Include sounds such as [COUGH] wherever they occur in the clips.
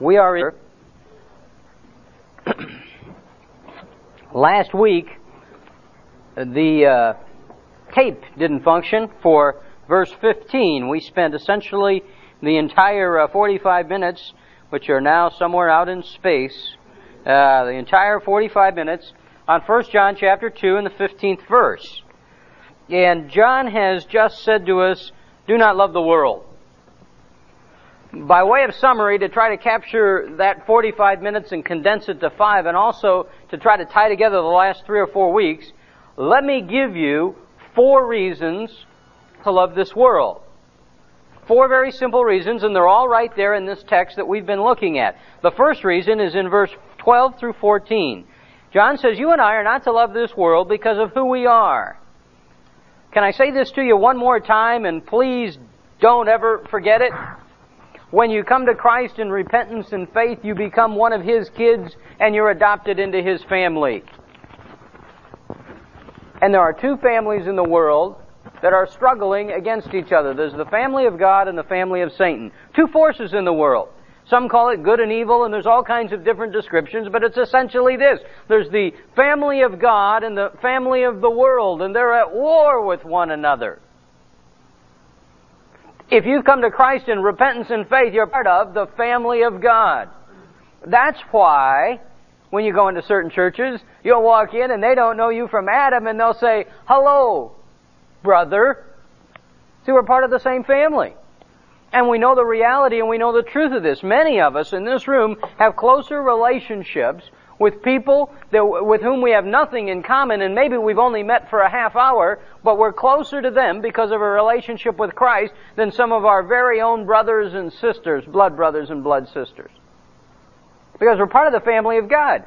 We are in. [CLEARS THROAT] Last week, the uh, tape didn't function for verse 15. We spent essentially the entire uh, 45 minutes, which are now somewhere out in space, uh, the entire 45 minutes on 1 John chapter 2 and the 15th verse. And John has just said to us, do not love the world by way of summary, to try to capture that 45 minutes and condense it to five, and also to try to tie together the last three or four weeks, let me give you four reasons to love this world. Four very simple reasons, and they're all right there in this text that we've been looking at. The first reason is in verse 12 through 14. John says, You and I are not to love this world because of who we are. Can I say this to you one more time, and please don't ever forget it? When you come to Christ in repentance and faith, you become one of His kids and you're adopted into His family. And there are two families in the world that are struggling against each other. There's the family of God and the family of Satan. Two forces in the world. Some call it good and evil, and there's all kinds of different descriptions, but it's essentially this. There's the family of God and the family of the world, and they're at war with one another. If you've come to Christ in repentance and faith, you're part of the family of God. That's why when you go into certain churches, you'll walk in and they don't know you from Adam and they'll say, hello, brother. See, we're part of the same family. And we know the reality and we know the truth of this. Many of us in this room have closer relationships with people that, with whom we have nothing in common and maybe we've only met for a half hour, but we're closer to them because of a relationship with Christ than some of our very own brothers and sisters, blood brothers and blood sisters. Because we're part of the family of God.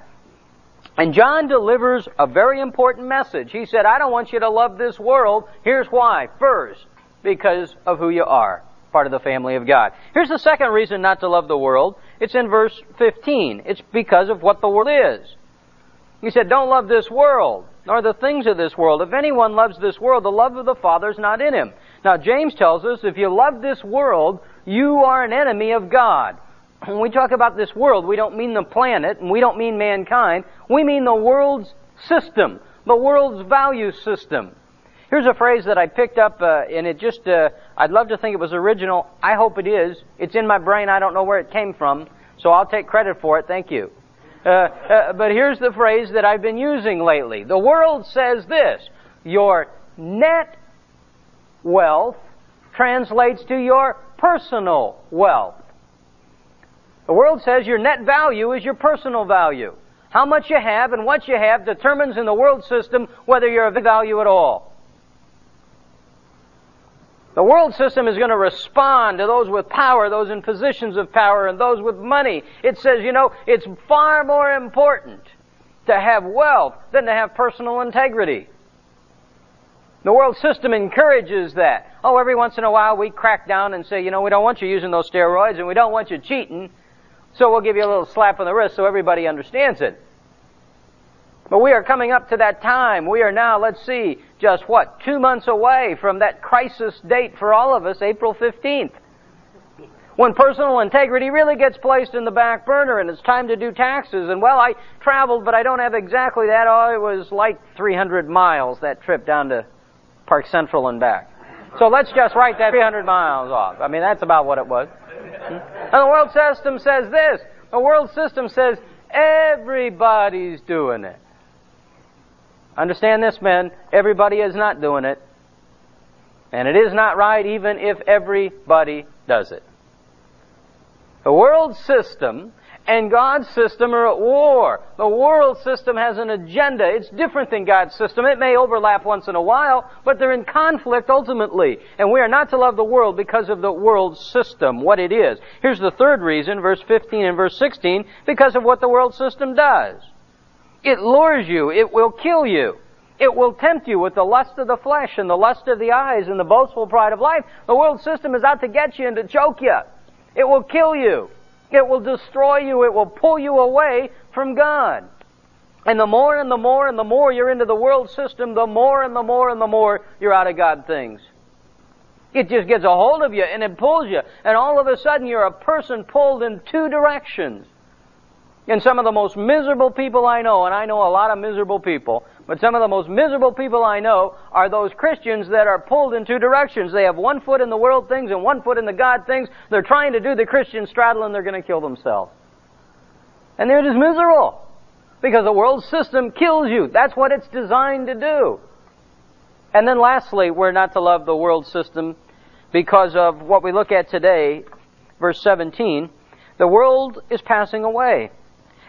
And John delivers a very important message. He said, I don't want you to love this world. Here's why. First, because of who you are. Part of the family of God. Here's the second reason not to love the world. It's in verse 15. It's because of what the world is. He said, Don't love this world, nor the things of this world. If anyone loves this world, the love of the Father is not in him. Now, James tells us if you love this world, you are an enemy of God. [CLEARS THROAT] When we talk about this world, we don't mean the planet, and we don't mean mankind. We mean the world's system, the world's value system. Here's a phrase that I picked up, uh, and it just, uh, I'd love to think it was original. I hope it is. It's in my brain. I don't know where it came from, so I'll take credit for it. Thank you. Uh, uh but here's the phrase that I've been using lately. The world says this. Your net wealth translates to your personal wealth. The world says your net value is your personal value. How much you have and what you have determines in the world system whether you're of value at all. The world system is going to respond to those with power, those in positions of power, and those with money. It says, you know, it's far more important to have wealth than to have personal integrity. The world system encourages that. Oh, every once in a while we crack down and say, you know, we don't want you using those steroids and we don't want you cheating, so we'll give you a little slap on the wrist so everybody understands it. But we are coming up to that time. We are now, let's see, just what, two months away from that crisis date for all of us, April 15th. When personal integrity really gets placed in the back burner and it's time to do taxes. And well, I traveled, but I don't have exactly that. Oh, it was like 300 miles, that trip down to Park Central and back. So let's just write that 300 miles off. I mean, that's about what it was. Hmm? And the world system says this. The world system says everybody's doing it. Understand this, men. Everybody is not doing it. And it is not right even if everybody does it. The world system and God's system are at war. The world system has an agenda. It's different than God's system. It may overlap once in a while, but they're in conflict ultimately. And we are not to love the world because of the world system, what it is. Here's the third reason, verse 15 and verse 16, because of what the world system does. It lures you. It will kill you. It will tempt you with the lust of the flesh and the lust of the eyes and the boastful pride of life. The world system is out to get you and to choke you. It will kill you. It will destroy you. It will pull you away from God. And the more and the more and the more you're into the world system, the more and the more and the more you're out of God things. It just gets a hold of you and it pulls you. And all of a sudden you're a person pulled in two directions. And some of the most miserable people I know, and I know a lot of miserable people, but some of the most miserable people I know are those Christians that are pulled in two directions. They have one foot in the world things and one foot in the God things. They're trying to do the Christian straddle and they're going to kill themselves. And they're just miserable. Because the world system kills you. That's what it's designed to do. And then lastly, we're not to love the world system because of what we look at today, verse 17. The world is passing away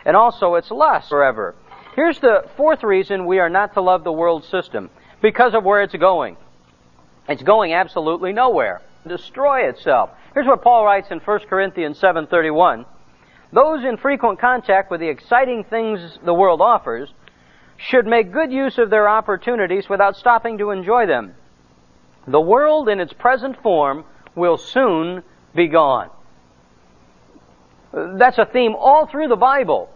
and also its lust forever. Here's the fourth reason we are not to love the world system. Because of where it's going. It's going absolutely nowhere. Destroy itself. Here's what Paul writes in 1 Corinthians 7:31. Those in frequent contact with the exciting things the world offers should make good use of their opportunities without stopping to enjoy them. The world in its present form will soon be gone. That's a theme all through the Bible.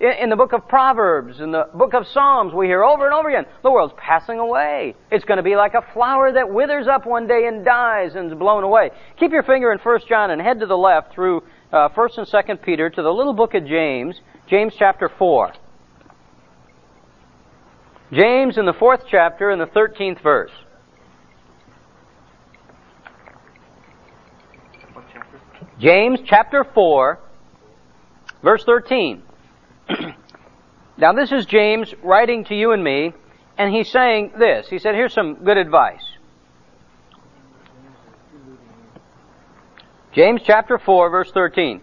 In the book of Proverbs, in the book of Psalms, we hear over and over again, the world's passing away. It's going to be like a flower that withers up one day and dies and is blown away. Keep your finger in 1 John and head to the left through uh, 1st and 2nd Peter to the little book of James, James chapter 4. James in the fourth chapter in the 13th verse. James chapter 4, verse 13. [CLEARS THROAT] now, this is James writing to you and me, and he's saying this. He said, Here's some good advice. James chapter 4, verse 13.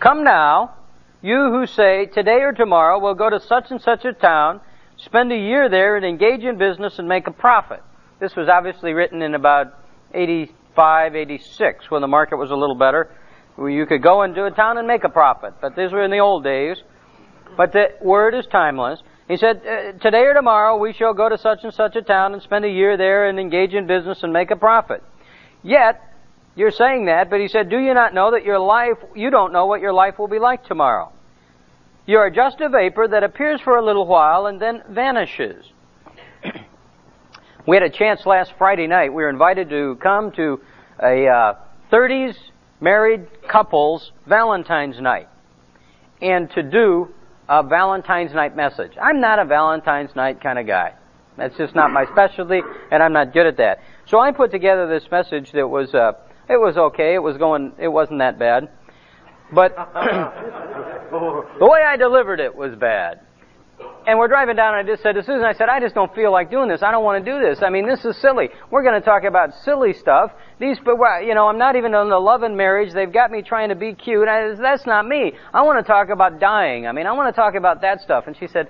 Come now, you who say, Today or tomorrow we'll go to such and such a town, spend a year there, and engage in business and make a profit. This was obviously written in about 85, 86, when the market was a little better you could go into a town and make a profit. But these were in the old days. But the word is timeless. He said, uh, today or tomorrow we shall go to such and such a town and spend a year there and engage in business and make a profit. Yet, you're saying that, but he said, do you not know that your life, you don't know what your life will be like tomorrow? You are just a vapor that appears for a little while and then vanishes. [CLEARS THROAT] we had a chance last Friday night. We were invited to come to a uh, 30s married couples Valentine's night and to do a Valentine's night message. I'm not a Valentine's night kind of guy. That's just not my specialty, and I'm not good at that. So I put together this message that was, uh, it was okay. It was going, it wasn't that bad. But [CLEARS THROAT] [LAUGHS] the way I delivered it was bad and we're driving down, and I just said to Susan, I said, I just don't feel like doing this. I don't want to do this. I mean, this is silly. We're going to talk about silly stuff. These, but you know, I'm not even in the love and marriage. They've got me trying to be cute. I, that's not me. I want to talk about dying. I mean, I want to talk about that stuff. And she said,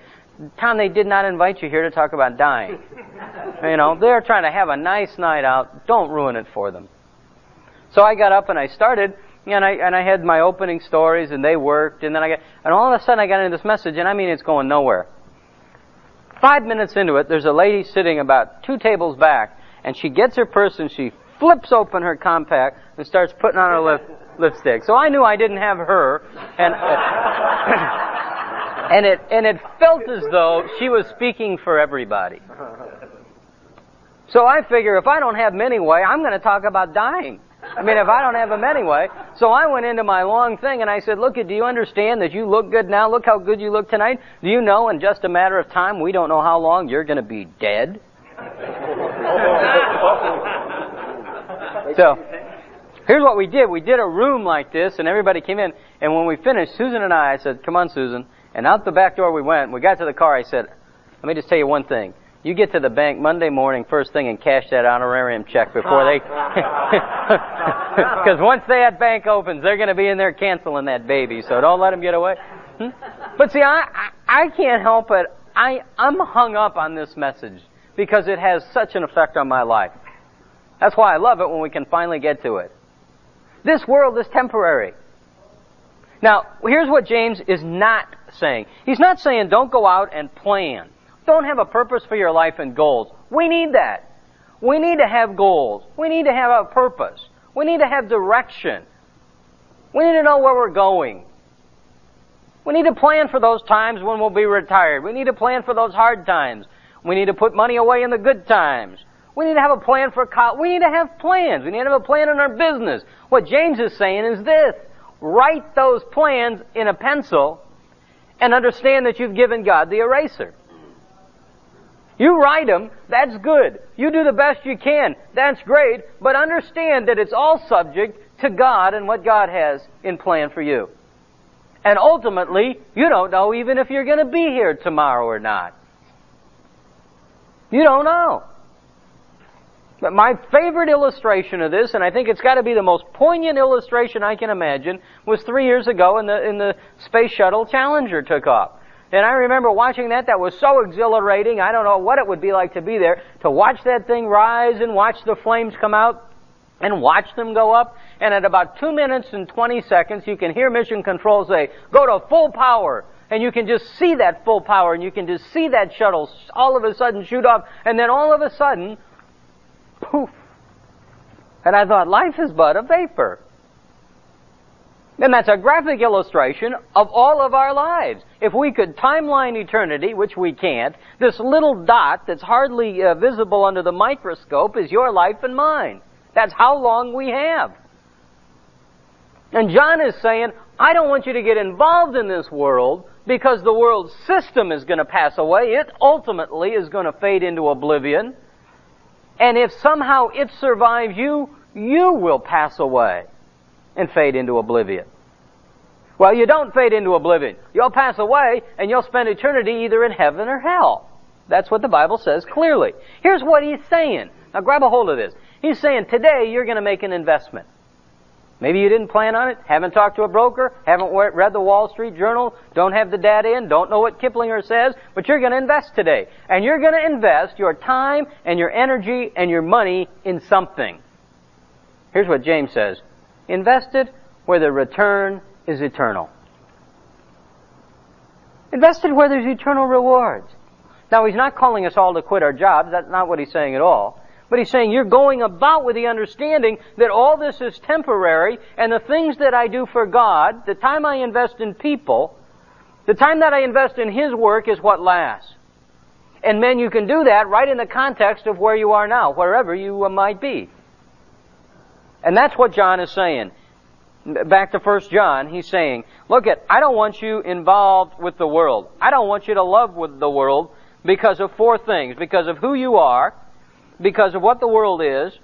Tom, they did not invite you here to talk about dying. [LAUGHS] you know, they're trying to have a nice night out. Don't ruin it for them. So I got up and I started, and I and I had my opening stories, and they worked, and then I got, and all of a sudden I got into this message, and I mean, it's going nowhere. Five minutes into it, there's a lady sitting about two tables back, and she gets her purse and she flips open her compact and starts putting on her lip, lipstick. So I knew I didn't have her, and [COUGHS] and it and it felt as though she was speaking for everybody. So I figure if I don't have them anyway, I'm going to talk about dying. I mean, if I don't have them anyway. So I went into my long thing and I said, look, do you understand that you look good now? Look how good you look tonight. Do you know in just a matter of time, we don't know how long you're going to be dead? so, here's what we did. We did a room like this and everybody came in. And when we finished, Susan and I, I said, come on, Susan. And out the back door we went. We got to the car. I said, let me just tell you one thing. You get to the bank Monday morning, first thing, and cash that honorarium check before they. [LAUGHS] Because once that bank opens, they're going to be in there canceling that baby. So don't let them get away. Hmm? But see, I, I I can't help it. I I'm hung up on this message because it has such an effect on my life. That's why I love it when we can finally get to it. This world is temporary. Now, here's what James is not saying. He's not saying don't go out and plan. Don't have a purpose for your life and goals. We need that. We need to have goals. We need to have a purpose. We need to have direction. We need to know where we're going. We need to plan for those times when we'll be retired. We need to plan for those hard times. We need to put money away in the good times. We need to have a plan for college. We need to have plans. We need to have a plan in our business. What James is saying is this. Write those plans in a pencil and understand that you've given God the eraser. You write them, that's good. You do the best you can, that's great, but understand that it's all subject to God and what God has in plan for you. And ultimately, you don't know even if you're going to be here tomorrow or not. You don't know. But my favorite illustration of this, and I think it's got to be the most poignant illustration I can imagine, was three years ago in the, the Space Shuttle Challenger took off. And I remember watching that. That was so exhilarating. I don't know what it would be like to be there, to watch that thing rise and watch the flames come out and watch them go up. And at about two minutes and 20 seconds, you can hear mission control say, go to full power. And you can just see that full power and you can just see that shuttle all of a sudden shoot off. And then all of a sudden, poof. And I thought, life is but a vapor. And that's a graphic illustration of all of our lives. If we could timeline eternity, which we can't, this little dot that's hardly uh, visible under the microscope is your life and mine. That's how long we have. And John is saying, I don't want you to get involved in this world because the world system is going to pass away. It ultimately is going to fade into oblivion. And if somehow it survives you, you will pass away and fade into oblivion. Well, you don't fade into oblivion. You'll pass away and you'll spend eternity either in heaven or hell. That's what the Bible says clearly. Here's what he's saying. Now grab a hold of this. He's saying today you're going to make an investment. Maybe you didn't plan on it, haven't talked to a broker, haven't read the Wall Street Journal, don't have the data in, don't know what Kiplinger says, but you're going to invest today. And you're going to invest your time and your energy and your money in something. Here's what James says. Invest it where the return is eternal. Invest it where there's eternal rewards. Now he's not calling us all to quit our jobs, that's not what he's saying at all. But he's saying you're going about with the understanding that all this is temporary and the things that I do for God, the time I invest in people, the time that I invest in His work is what lasts. And men, you can do that right in the context of where you are now, wherever you might be. And that's what John is saying. Back to 1 John, he's saying, look at, I don't want you involved with the world. I don't want you to love with the world because of four things. Because of who you are, because of what the world is,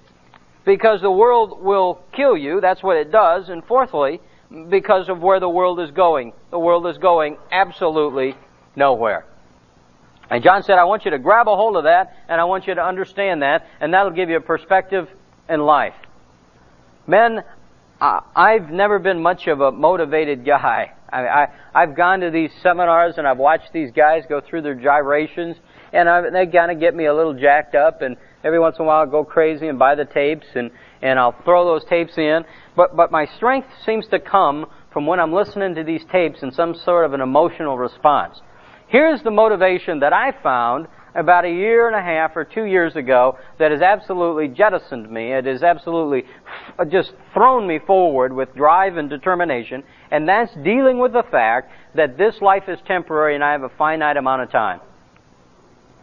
because the world will kill you, that's what it does, and fourthly, because of where the world is going. The world is going absolutely nowhere. And John said, I want you to grab a hold of that, and I want you to understand that, and that'll give you a perspective in life. Men, I've never been much of a motivated guy. I, I, I've gone to these seminars and I've watched these guys go through their gyrations, and I, they kind of get me a little jacked up, and every once in a while I'll go crazy and buy the tapes and, and I'll throw those tapes in. But, but my strength seems to come from when I'm listening to these tapes in some sort of an emotional response. Here's the motivation that I found about a year and a half or two years ago that has absolutely jettisoned me. It has absolutely just thrown me forward with drive and determination, and that's dealing with the fact that this life is temporary and I have a finite amount of time.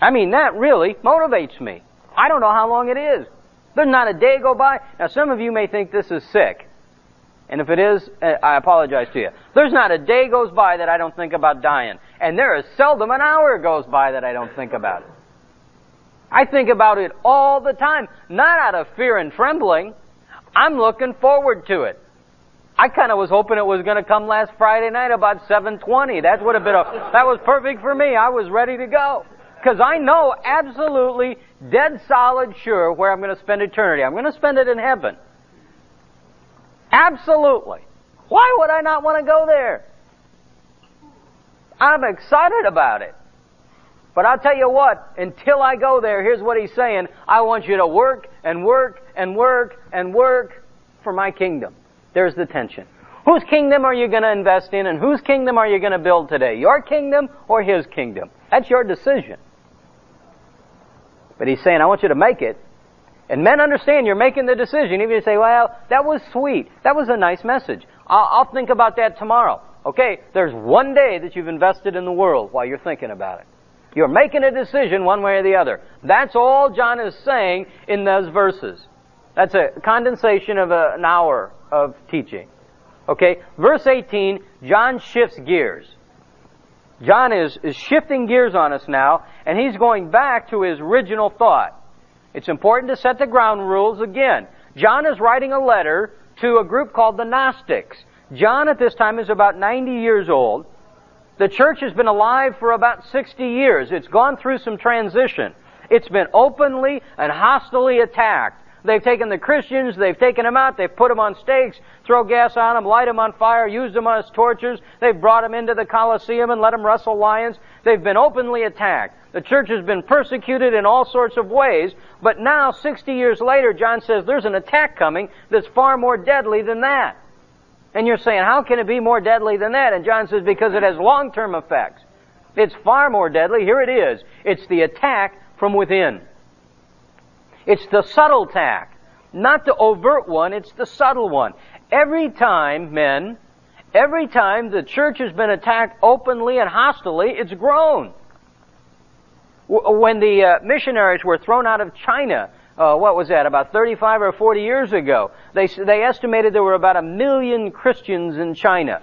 I mean, that really motivates me. I don't know how long it is. There's not a day go by. Now, some of you may think this is sick. And if it is, uh, I apologize to you. There's not a day goes by that I don't think about dying. And there is seldom an hour goes by that I don't think about it. I think about it all the time, not out of fear and trembling. I'm looking forward to it. I kind of was hoping it was going to come last Friday night about 7:20. That would have been a that was perfect for me. I was ready to go. Because I know absolutely dead solid sure where I'm going to spend eternity. I'm going to spend it in heaven. Absolutely. Why would I not want to go there? I'm excited about it. But I'll tell you what, until I go there, here's what he's saying. I want you to work and work and work and work for my kingdom. There's the tension. Whose kingdom are you going to invest in and whose kingdom are you going to build today? Your kingdom or his kingdom? That's your decision. But he's saying, I want you to make it. And men understand you're making the decision. Even if you say, well, that was sweet. That was a nice message. I'll, I'll think about that tomorrow. Okay, there's one day that you've invested in the world while you're thinking about it. You're making a decision one way or the other. That's all John is saying in those verses. That's a condensation of a, an hour of teaching. Okay, verse 18, John shifts gears. John is, is shifting gears on us now, and he's going back to his original thought. It's important to set the ground rules again. John is writing a letter to a group called the Gnostics. John at this time is about 90 years old. The church has been alive for about 60 years. It's gone through some transition. It's been openly and hostily attacked. They've taken the Christians, they've taken them out, they've put them on stakes, throw gas on them, light them on fire, use them as torches. They've brought them into the Colosseum and let them wrestle lions. They've been openly attacked. The church has been persecuted in all sorts of ways, but now, 60 years later, John says there's an attack coming that's far more deadly than that. And you're saying, how can it be more deadly than that? And John says, because it has long-term effects. It's far more deadly. Here it is. It's the attack from within. It's the subtle attack. Not the overt one, it's the subtle one. Every time, men, every time the church has been attacked openly and hostilely, it's grown. When the uh, missionaries were thrown out of China uh, what was that, about 35 or 40 years ago. They, they estimated there were about a million Christians in China.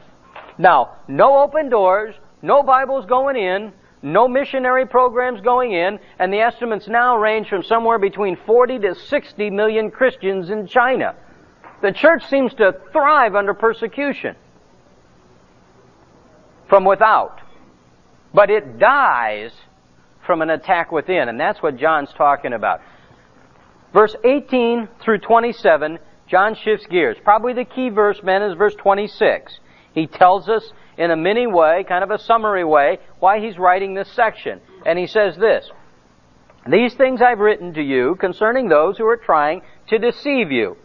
Now, no open doors, no Bibles going in, no missionary programs going in, and the estimates now range from somewhere between 40 to 60 million Christians in China. The church seems to thrive under persecution from without, but it dies from an attack within, and that's what John's talking about. Verse 18 through 27, John shifts gears. Probably the key verse, men, is verse 26. He tells us in a mini way, kind of a summary way, why he's writing this section. And he says this, These things I've written to you concerning those who are trying to deceive you.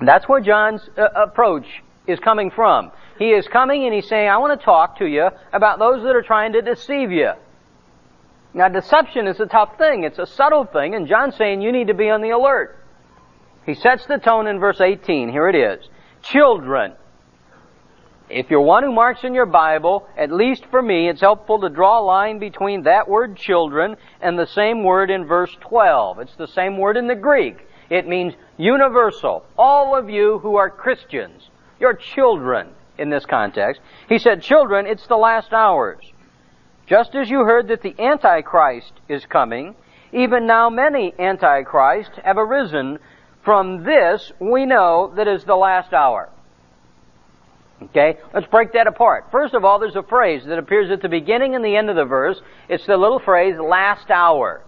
That's where John's uh, approach is coming from. He is coming and he's saying, I want to talk to you about those that are trying to deceive you. Now, deception is a tough thing. It's a subtle thing, and John's saying you need to be on the alert. He sets the tone in verse 18. Here it is. Children. If you're one who marks in your Bible, at least for me, it's helpful to draw a line between that word children and the same word in verse 12. It's the same word in the Greek. It means universal. All of you who are Christians, you're children in this context. He said, children, it's the last hours. Just as you heard that the Antichrist is coming, even now many Antichrists have arisen. From this, we know that is the last hour. Okay, let's break that apart. First of all, there's a phrase that appears at the beginning and the end of the verse. It's the little phrase, last hour.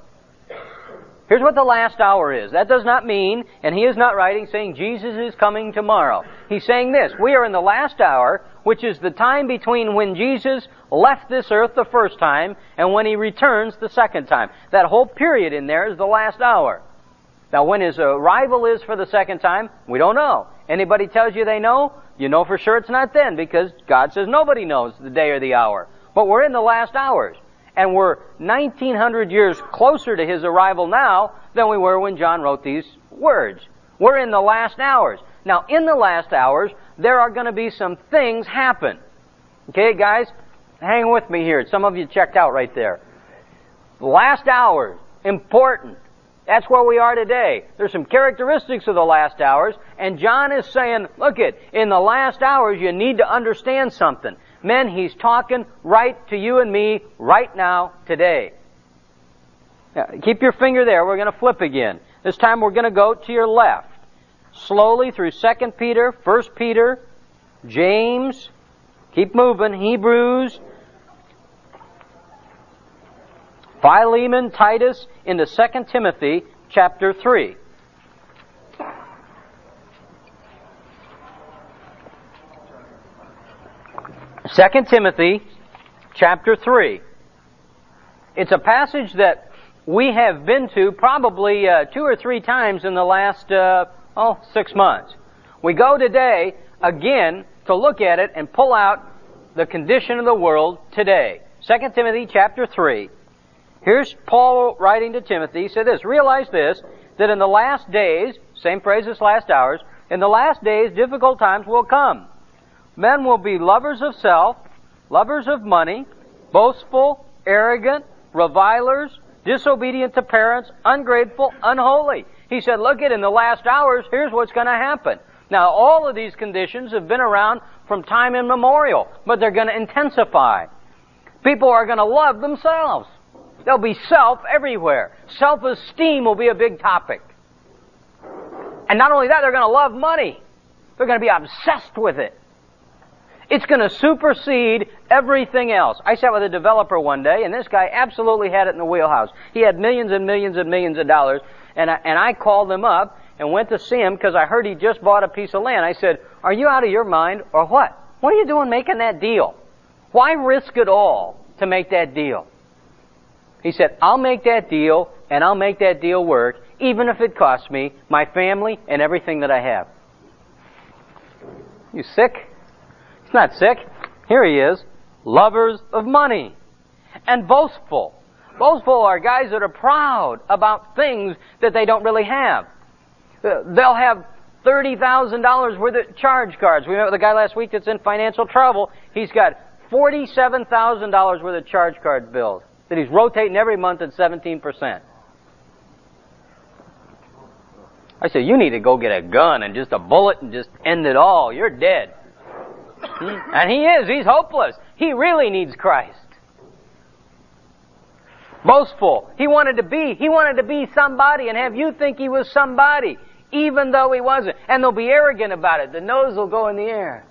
Here's what the last hour is. That does not mean, and he is not writing saying Jesus is coming tomorrow. He's saying this. We are in the last hour, which is the time between when Jesus left this earth the first time and when he returns the second time. That whole period in there is the last hour. Now when his arrival is for the second time, we don't know. Anybody tells you they know, you know for sure it's not then because God says nobody knows the day or the hour. But we're in the last hours and we're 1900 years closer to his arrival now than we were when John wrote these words. We're in the last hours. Now, in the last hours, there are going to be some things happen. Okay, guys? Hang with me here. Some of you checked out right there. Last hours, important. That's where we are today. There's some characteristics of the last hours, and John is saying, look it, in the last hours you need to understand something. Men, he's talking right to you and me right now, today. Now, keep your finger there. We're going to flip again. This time we're going to go to your left. Slowly through 2 Peter, 1 Peter, James, keep moving, Hebrews, Philemon, Titus, into 2 Timothy chapter 3. 2 Timothy chapter 3. It's a passage that we have been to probably uh, two or three times in the last, uh, oh, six months. We go today again to look at it and pull out the condition of the world today. 2 Timothy chapter 3. Here's Paul writing to Timothy. He said this, realize this, that in the last days, same phrase as last hours, in the last days difficult times will come. Men will be lovers of self, lovers of money, boastful, arrogant, revilers, disobedient to parents, ungrateful, unholy. He said, look at in the last hours, here's what's going to happen. Now, all of these conditions have been around from time immemorial, but they're going to intensify. People are going to love themselves. There'll be self everywhere. Self-esteem will be a big topic. And not only that, they're going to love money. They're going to be obsessed with it. It's going to supersede everything else. I sat with a developer one day, and this guy absolutely had it in the wheelhouse. He had millions and millions and millions of dollars, and I, and I called him up and went to see him because I heard he just bought a piece of land. I said, "Are you out of your mind, or what? What are you doing making that deal? Why risk it all to make that deal?" He said, "I'll make that deal, and I'll make that deal work, even if it costs me my family and everything that I have." You sick? He's not sick. Here he is. Lovers of money. And boastful. Boastful are guys that are proud about things that they don't really have. Uh, they'll have $30,000 worth of charge cards. We met with a guy last week that's in financial trouble. He's got $47,000 worth of charge card bills that he's rotating every month at 17%. I said, you need to go get a gun and just a bullet and just end it all. You're dead. [LAUGHS] And he is. He's hopeless. He really needs Christ. Boastful. He wanted to be, he wanted to be somebody and have you think he was somebody, even though he wasn't. And they'll be arrogant about it. The nose will go in the air.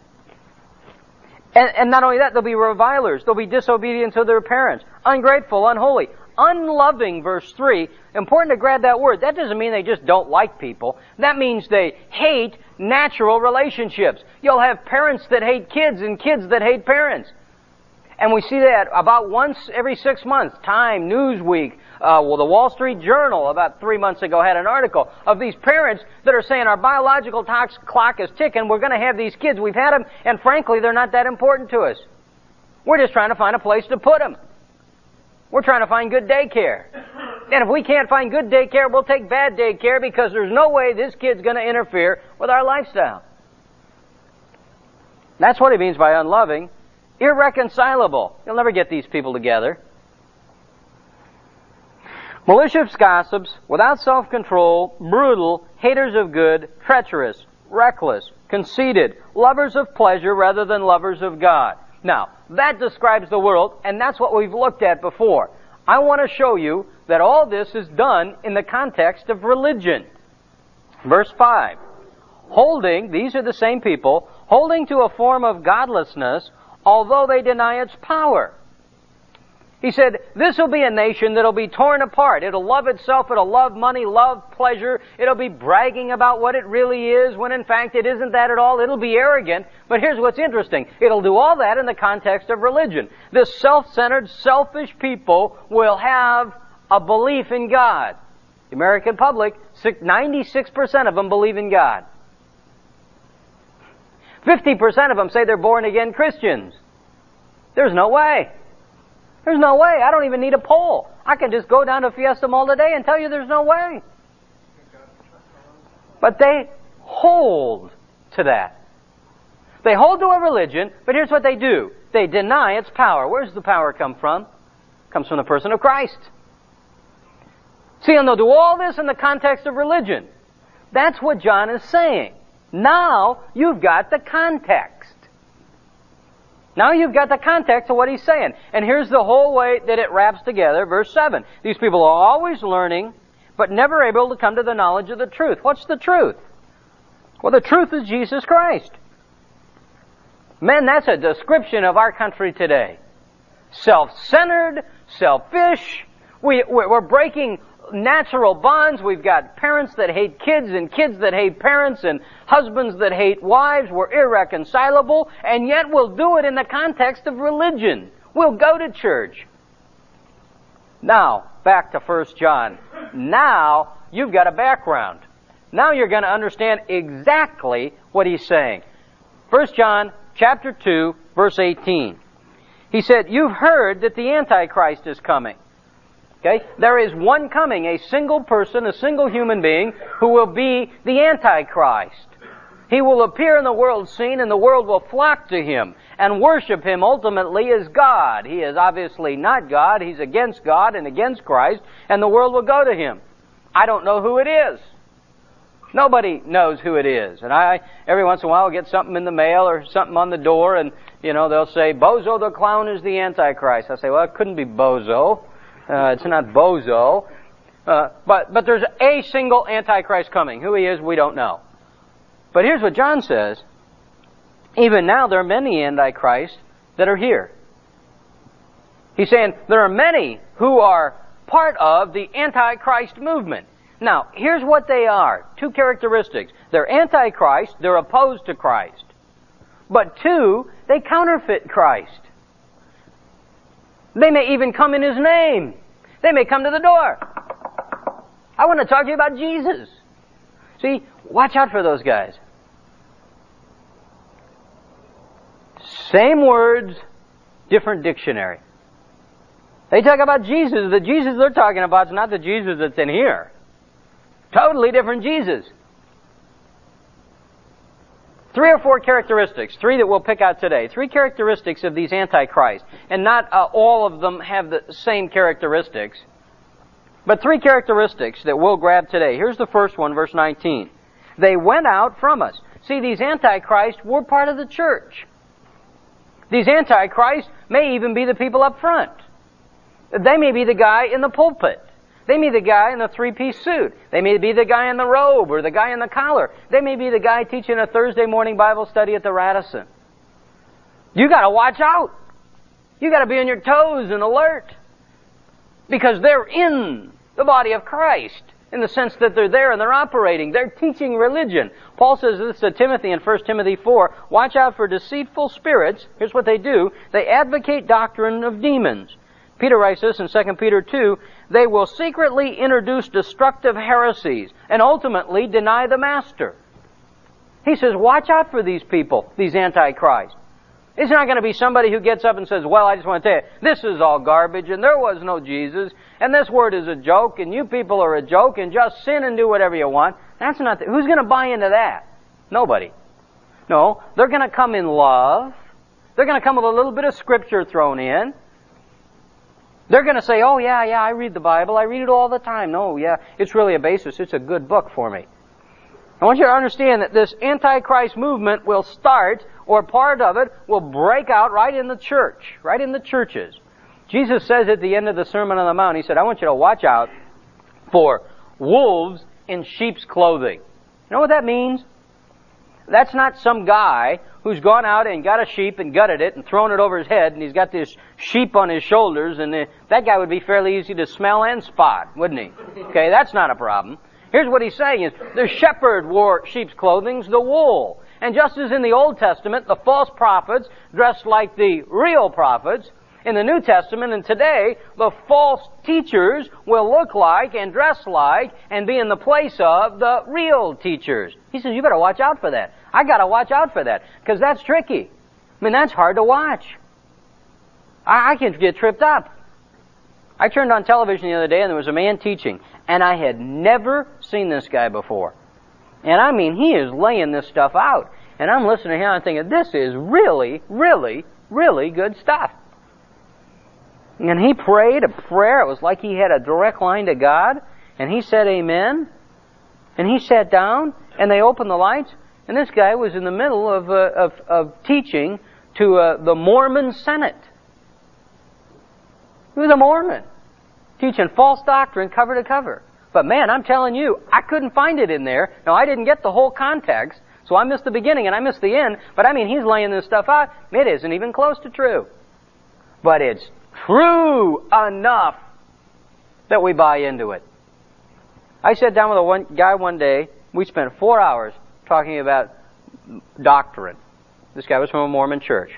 And, and not only that, they'll be revilers. They'll be disobedient to their parents. Ungrateful, unholy. Unloving, verse 3. Important to grab that word. That doesn't mean they just don't like people. That means they hate natural relationships. You'll have parents that hate kids and kids that hate parents. And we see that about once every six months. Time, Newsweek, uh, well, the Wall Street Journal about three months ago had an article of these parents that are saying our biological clock is ticking. We're going to have these kids. We've had them, and frankly, they're not that important to us. We're just trying to find a place to put them. We're trying to find good daycare. And if we can't find good daycare, we'll take bad daycare because there's no way this kid's going to interfere with our lifestyle. That's what he means by unloving. Irreconcilable. You'll never get these people together. Malicious gossips, without self-control, brutal, haters of good, treacherous, reckless, conceited, lovers of pleasure rather than lovers of God. Now, that describes the world, and that's what we've looked at before. I want to show you that all this is done in the context of religion. Verse 5. Holding, these are the same people, holding to a form of godlessness, although they deny its power. He said, this will be a nation that'll be torn apart. It'll love itself, it'll love money, love pleasure, it'll be bragging about what it really is, when in fact it isn't that at all. It'll be arrogant. But here's what's interesting. It'll do all that in the context of religion. This self-centered, selfish people will have a belief in God. The American public, 96% of them believe in God. 50% of them say they're born again Christians. There's no way. There's no way. I don't even need a poll. I can just go down to Fiesta Mall today and tell you there's no way. But they hold to that. They hold to a religion, but here's what they do. They deny its power. Where does the power come from? It comes from the person of Christ. See, and they'll do all this in the context of religion. That's what John is saying. Now, you've got the context. Now you've got the context of what he's saying. And here's the whole way that it wraps together. Verse 7. These people are always learning, but never able to come to the knowledge of the truth. What's the truth? Well, the truth is Jesus Christ. Men, that's a description of our country today. Self-centered, selfish. We, we're breaking natural bonds. We've got parents that hate kids and kids that hate parents and husbands that hate wives. We're irreconcilable and yet we'll do it in the context of religion. We'll go to church. Now, back to 1 John. Now, you've got a background. Now you're going to understand exactly what he's saying. 1 John chapter 2 verse 18. He said, you've heard that the Antichrist is coming. Okay? There is one coming, a single person, a single human being, who will be the Antichrist. He will appear in the world scene and the world will flock to him and worship him ultimately as God. He is obviously not God. He's against God and against Christ and the world will go to him. I don't know who it is. Nobody knows who it is. And I, every once in a while, will get something in the mail or something on the door, and, you know, they'll say, Bozo the clown is the Antichrist. I say, well, it couldn't be Bozo. Uh, it's not Bozo. Uh, but, but there's a single Antichrist coming. Who he is, we don't know. But here's what John says. Even now, there are many Antichrists that are here. He's saying there are many who are part of the Antichrist movement. Now, here's what they are. Two characteristics. They're antichrist, they're opposed to Christ. But two, they counterfeit Christ. They may even come in His name. They may come to the door. I want to talk to you about Jesus. See, watch out for those guys. Same words, different dictionary. They talk about Jesus. The Jesus they're talking about is not the Jesus that's in here. Totally different Jesus. Three or four characteristics, three that we'll pick out today. Three characteristics of these antichrists. And not uh, all of them have the same characteristics. But three characteristics that we'll grab today. Here's the first one, verse 19. They went out from us. See, these antichrists were part of the church. These antichrists may even be the people up front. They may be the guy in the pulpit. They may be the guy in the three-piece suit. They may be the guy in the robe or the guy in the collar. They may be the guy teaching a Thursday morning Bible study at the Radisson. You gotta watch out. You gotta be on your toes and alert. Because they're in the body of Christ. In the sense that they're there and they're operating. They're teaching religion. Paul says this to Timothy in 1 Timothy 4. Watch out for deceitful spirits. Here's what they do. They advocate doctrine of demons. Peter writes this in 2 Peter 2, they will secretly introduce destructive heresies and ultimately deny the master. He says, watch out for these people, these antichrists. It's not going to be somebody who gets up and says, well, I just want to tell you, this is all garbage and there was no Jesus and this word is a joke and you people are a joke and just sin and do whatever you want. That's not, the, who's going to buy into that? Nobody. No, they're going to come in love. They're going to come with a little bit of scripture thrown in. They're going to say, oh yeah, yeah, I read the Bible. I read it all the time. No, yeah, it's really a basis. It's a good book for me. I want you to understand that this Antichrist movement will start, or part of it will break out right in the church, right in the churches. Jesus says at the end of the Sermon on the Mount, He said, I want you to watch out for wolves in sheep's clothing. You know what that means? That's not some guy who's gone out and got a sheep and gutted it and thrown it over his head and he's got this sheep on his shoulders and the, that guy would be fairly easy to smell and spot, wouldn't he? Okay, that's not a problem. Here's what he's saying is, the shepherd wore sheep's clothing, the wool. And just as in the Old Testament, the false prophets dressed like the real prophets, in the New Testament and today, the false teachers will look like and dress like and be in the place of the real teachers. He says, you better watch out for that. I gotta watch out for that. Because that's tricky. I mean, that's hard to watch. I, I can get tripped up. I turned on television the other day and there was a man teaching, and I had never seen this guy before. And I mean, he is laying this stuff out. And I'm listening him and thinking, this is really, really, really good stuff. And he prayed a prayer. It was like he had a direct line to God. And he said amen. And he sat down and they opened the lights and this guy was in the middle of, uh, of, of teaching to uh, the Mormon Senate. He was a Mormon, teaching false doctrine cover to cover. But man, I'm telling you, I couldn't find it in there. Now, I didn't get the whole context, so I missed the beginning and I missed the end. But I mean, he's laying this stuff out. It isn't even close to true. But it's true enough that we buy into it. I sat down with a one guy one day. We spent four hours talking about doctrine. This guy was from a Mormon church.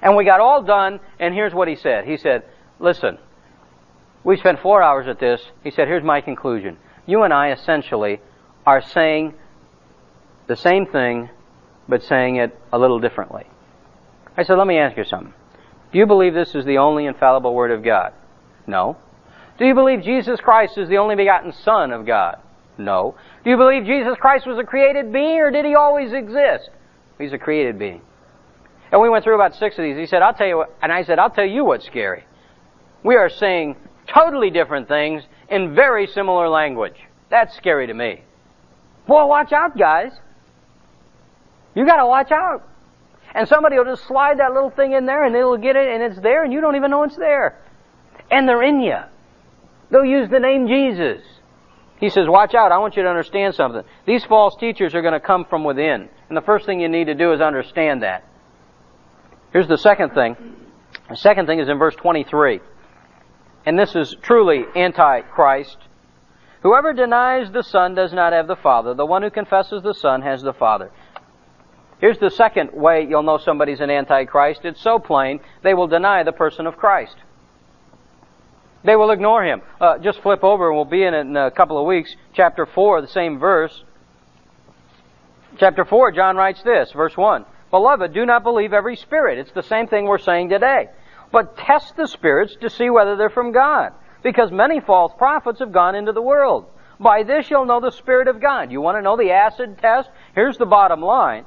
And we got all done, and here's what he said. He said, Listen, we spent four hours at this. He said, Here's my conclusion. You and I essentially are saying the same thing, but saying it a little differently. I said, Let me ask you something. Do you believe this is the only infallible Word of God? No. Do you believe Jesus Christ is the only begotten Son of God? No. Do you believe Jesus Christ was a created being or did he always exist? He's a created being. And we went through about six of these. He said, I'll tell you what, and I said, I'll tell you what's scary. We are saying totally different things in very similar language. That's scary to me. Boy, watch out, guys. You gotta watch out. And somebody will just slide that little thing in there and they'll get it and it's there and you don't even know it's there. And they're in you. They'll use the name Jesus. He says, watch out, I want you to understand something. These false teachers are going to come from within. And the first thing you need to do is understand that. Here's the second thing. The second thing is in verse 23. And this is truly anti-Christ. Whoever denies the Son does not have the Father. The one who confesses the Son has the Father. Here's the second way you'll know somebody's an antichrist. It's so plain, they will deny the person of Christ. They will ignore him. Uh, just flip over and we'll be in it in a couple of weeks. Chapter 4, the same verse. Chapter 4, John writes this, verse 1. Beloved, do not believe every spirit. It's the same thing we're saying today. But test the spirits to see whether they're from God. Because many false prophets have gone into the world. By this you'll know the Spirit of God. You want to know the acid test? Here's the bottom line.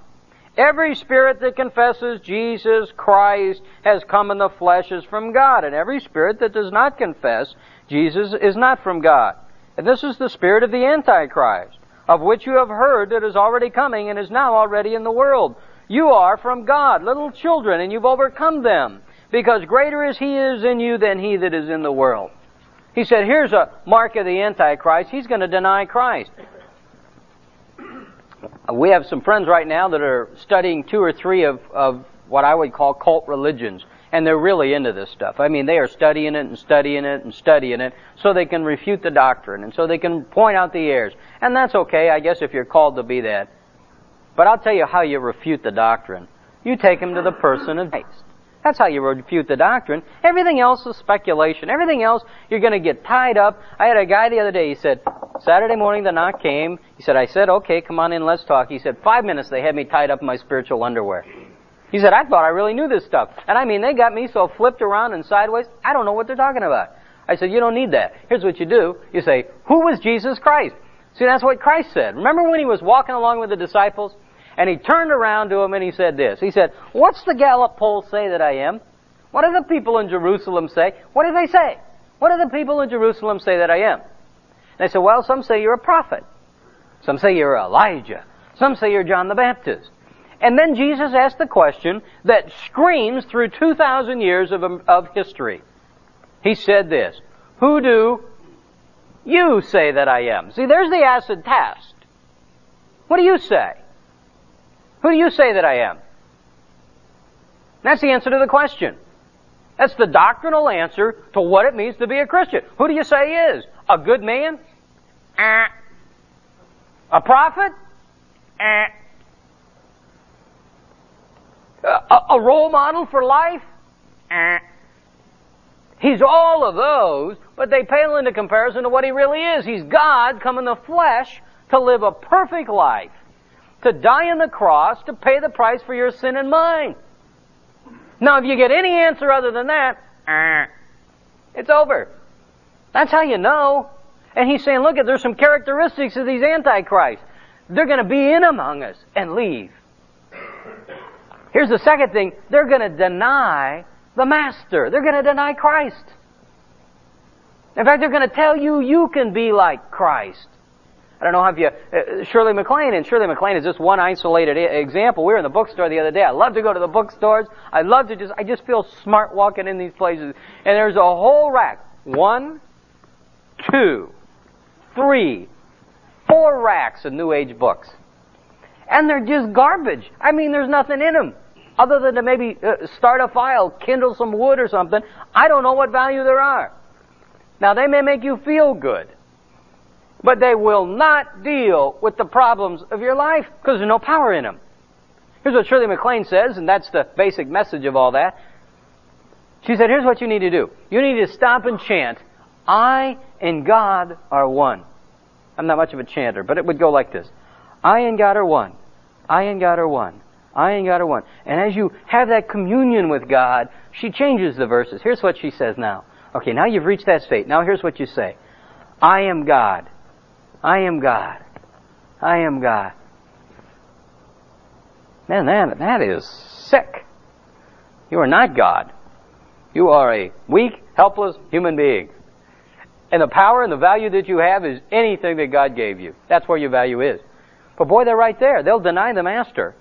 Every spirit that confesses Jesus Christ has come in the flesh is from God, and every spirit that does not confess Jesus is not from God. And this is the spirit of the Antichrist, of which you have heard that is already coming and is now already in the world. You are from God, little children, and you've overcome them, because greater is He is in you than He that is in the world. He said, here's a mark of the Antichrist. He's going to deny Christ. Uh, we have some friends right now that are studying two or three of, of what I would call cult religions. And they're really into this stuff. I mean, they are studying it and studying it and studying it so they can refute the doctrine and so they can point out the errors. And that's okay, I guess, if you're called to be that. But I'll tell you how you refute the doctrine. You take them to the person of Christ. That's how you refute the doctrine. Everything else is speculation. Everything else, you're going to get tied up. I had a guy the other day, he said, Saturday morning the knock came. He said, I said, okay, come on in, let's talk. He said, five minutes they had me tied up in my spiritual underwear. He said, I thought I really knew this stuff. And I mean, they got me so flipped around and sideways, I don't know what they're talking about. I said, you don't need that. Here's what you do. You say, who was Jesus Christ? See, that's what Christ said. Remember when he was walking along with the disciples? And he turned around to him and he said this. He said, What's the Gallup poll say that I am? What do the people in Jerusalem say? What do they say? What do the people in Jerusalem say that I am? And they said, Well, some say you're a prophet. Some say you're Elijah. Some say you're John the Baptist. And then Jesus asked the question that screams through 2,000 years of, of history. He said this, Who do you say that I am? See, there's the acid test. What do you say? Who do you say that I am? That's the answer to the question. That's the doctrinal answer to what it means to be a Christian. Who do you say he is? A good man? Eh. A prophet? Eh. A, a role model for life? Eh. He's all of those, but they pale into comparison to what he really is. He's God come in the flesh to live a perfect life to die on the cross to pay the price for your sin and mine. Now, if you get any answer other than that, uh, it's over. That's how you know. And he's saying, look, there's some characteristics of these antichrists. They're going to be in among us and leave. Here's the second thing. They're going to deny the Master. They're going to deny Christ. In fact, they're going to tell you you can be like Christ. I don't know if you, uh, Shirley MacLaine, and Shirley MacLaine is just one isolated example. We were in the bookstore the other day. I love to go to the bookstores. I love to just, I just feel smart walking in these places. And there's a whole rack. One, two, three, four racks of New Age books. And they're just garbage. I mean, there's nothing in them. Other than to maybe uh, start a file, kindle some wood or something. I don't know what value there are. Now, they may make you feel good but they will not deal with the problems of your life because there's no power in them. Here's what Shirley MacLaine says, and that's the basic message of all that. She said, here's what you need to do. You need to stop and chant, I and God are one. I'm not much of a chanter, but it would go like this. I and God are one. I and God are one. I and God are one. And as you have that communion with God, she changes the verses. Here's what she says now. Okay, now you've reached that state. Now here's what you say. I am God I am God. I am God. Man, that, that is sick. You are not God. You are a weak, helpless human being. And the power and the value that you have is anything that God gave you. That's where your value is. But boy, they're right there. They'll deny the master.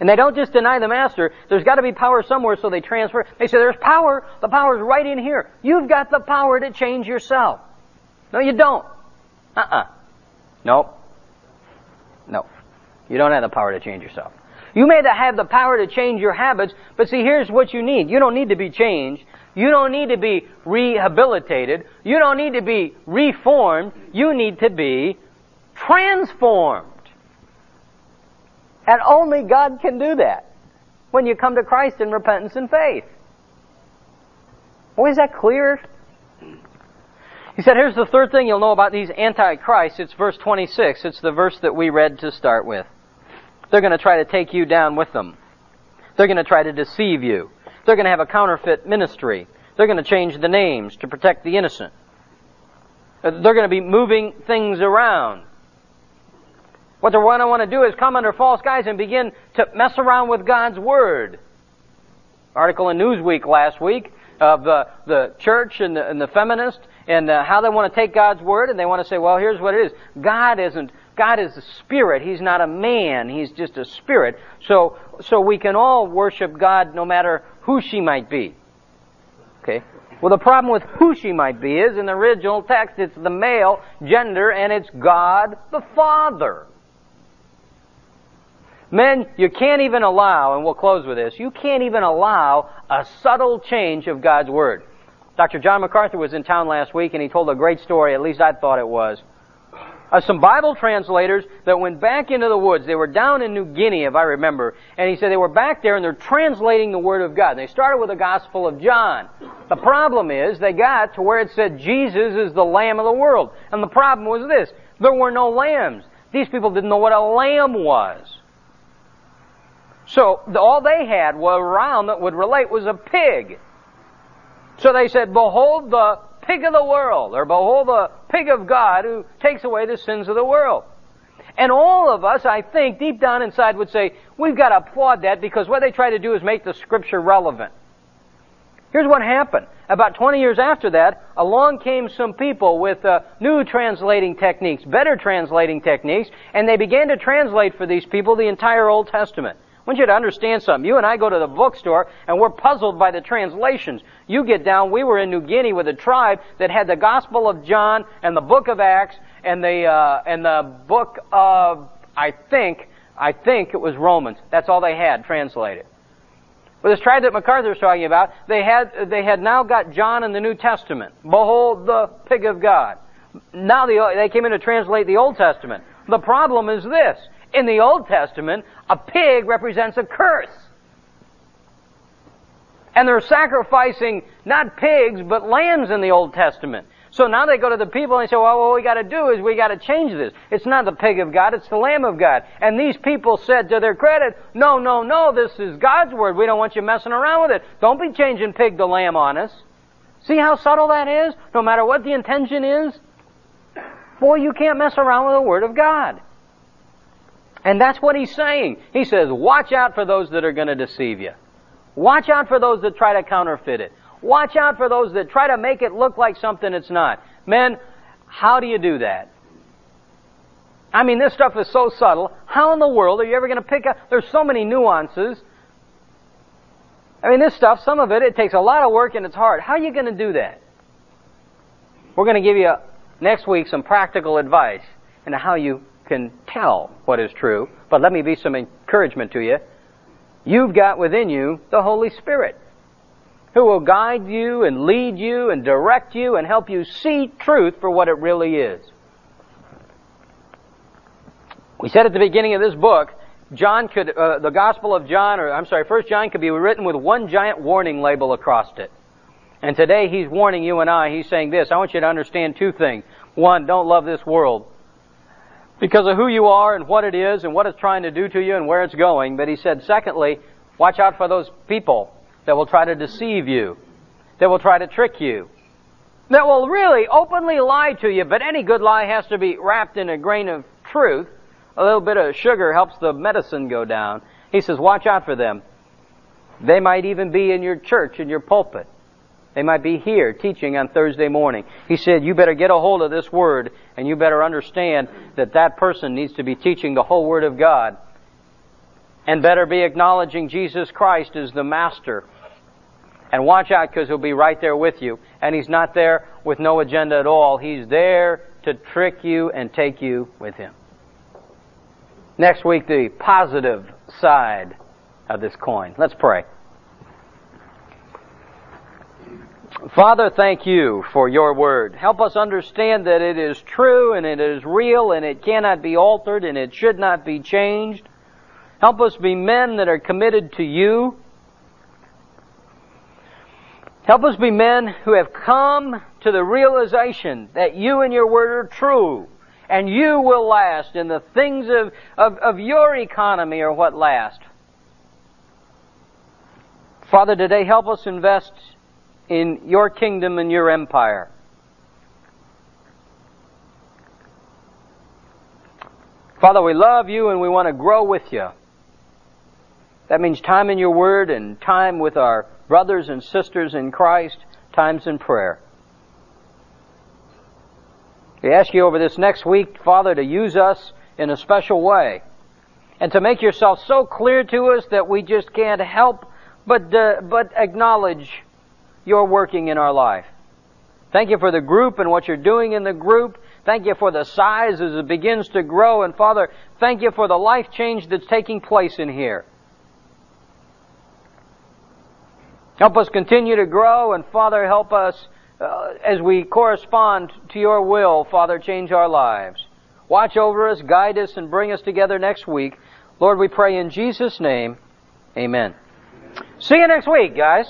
And they don't just deny the master. There's got to be power somewhere, so they transfer. They say, there's power. The power's right in here. You've got the power to change yourself. No, you don't. Uh-uh. Nope. No. You don't have the power to change yourself. You may have the power to change your habits, but see, here's what you need. You don't need to be changed. You don't need to be rehabilitated. You don't need to be reformed. You need to be transformed. And only God can do that when you come to Christ in repentance and faith. Boy, is that clear? He said, here's the third thing you'll know about these antichrists. It's verse 26. It's the verse that we read to start with. They're going to try to take you down with them. They're going to try to deceive you. They're going to have a counterfeit ministry. They're going to change the names to protect the innocent. Uh, they're going to be moving things around. What they're going to want to do is come under false guise and begin to mess around with God's Word. Article in Newsweek last week of the, the church and the, and the feminist and uh, how they want to take God's Word and they want to say, well, here's what it is. God isn't, God is a spirit. He's not a man. He's just a spirit. So, so we can all worship God no matter who she might be. Okay? Well, the problem with who she might be is in the original text, it's the male gender and it's God the Father. Men, you can't even allow, and we'll close with this, you can't even allow a subtle change of God's Word. Dr. John MacArthur was in town last week and he told a great story, at least I thought it was. Uh, some Bible translators that went back into the woods. They were down in New Guinea, if I remember. And he said they were back there and they're translating the Word of God. They started with the Gospel of John. The problem is they got to where it said Jesus is the Lamb of the world. And the problem was this. There were no lambs. These people didn't know what a lamb was. So all they had around that would relate was a pig. So they said, behold the pig of the world, or behold the pig of God who takes away the sins of the world. And all of us, I think, deep down inside would say, we've got to applaud that because what they try to do is make the scripture relevant. Here's what happened. About 20 years after that, along came some people with uh, new translating techniques, better translating techniques, and they began to translate for these people the entire Old Testament. I want you to understand something. You and I go to the bookstore and we're puzzled by the translations. You get down, we were in New Guinea with a tribe that had the Gospel of John and the book of Acts and the, uh, and the book of, I think, I think it was Romans. That's all they had translated. But this tribe that MacArthur was talking about, they had, they had now got John in the New Testament. Behold the pig of God. Now the, they came in to translate the Old Testament. The problem is this. In the Old Testament, a pig represents a curse. And they're sacrificing not pigs, but lambs in the Old Testament. So now they go to the people and say, well, what we gotta do is we gotta change this. It's not the pig of God, it's the lamb of God. And these people said to their credit, no, no, no, this is God's word. We don't want you messing around with it. Don't be changing pig to lamb on us. See how subtle that is? No matter what the intention is? Boy, you can't mess around with the word of God. And that's what he's saying. He says, watch out for those that are going to deceive you. Watch out for those that try to counterfeit it. Watch out for those that try to make it look like something it's not. Men, how do you do that? I mean, this stuff is so subtle. How in the world are you ever going to pick up? There's so many nuances. I mean, this stuff, some of it, it takes a lot of work and it's hard. How are you going to do that? We're going to give you next week some practical advice into how you can tell what is true, but let me be some encouragement to you. You've got within you the Holy Spirit who will guide you and lead you and direct you and help you see truth for what it really is. We said at the beginning of this book, John could, uh, the Gospel of John, or I'm sorry, First John could be written with one giant warning label across it. And today he's warning you and I, he's saying this, I want you to understand two things. One, don't love this world because of who you are and what it is and what it's trying to do to you and where it's going. But he said, secondly, watch out for those people that will try to deceive you, that will try to trick you. that will really openly lie to you, but any good lie has to be wrapped in a grain of truth. A little bit of sugar helps the medicine go down. He says, watch out for them. They might even be in your church, in your pulpit. They might be here teaching on Thursday morning. He said, you better get a hold of this word and you better understand that that person needs to be teaching the whole word of God and better be acknowledging Jesus Christ as the master. And watch out because he'll be right there with you. And he's not there with no agenda at all. He's there to trick you and take you with him. Next week, the positive side of this coin. Let's pray. Father, thank you for your word. Help us understand that it is true and it is real and it cannot be altered and it should not be changed. Help us be men that are committed to you. Help us be men who have come to the realization that you and your word are true and you will last and the things of, of, of your economy are what last. Father, today help us invest in your kingdom and your empire. Father, we love you and we want to grow with you. That means time in your word and time with our brothers and sisters in Christ, times in prayer. We ask you over this next week, Father, to use us in a special way and to make yourself so clear to us that we just can't help but, uh, but acknowledge your working in our life. Thank you for the group and what you're doing in the group. Thank you for the size as it begins to grow. And Father, thank you for the life change that's taking place in here. Help us continue to grow and Father, help us uh, as we correspond to your will, Father, change our lives. Watch over us, guide us, and bring us together next week. Lord, we pray in Jesus' name. Amen. See you next week, guys.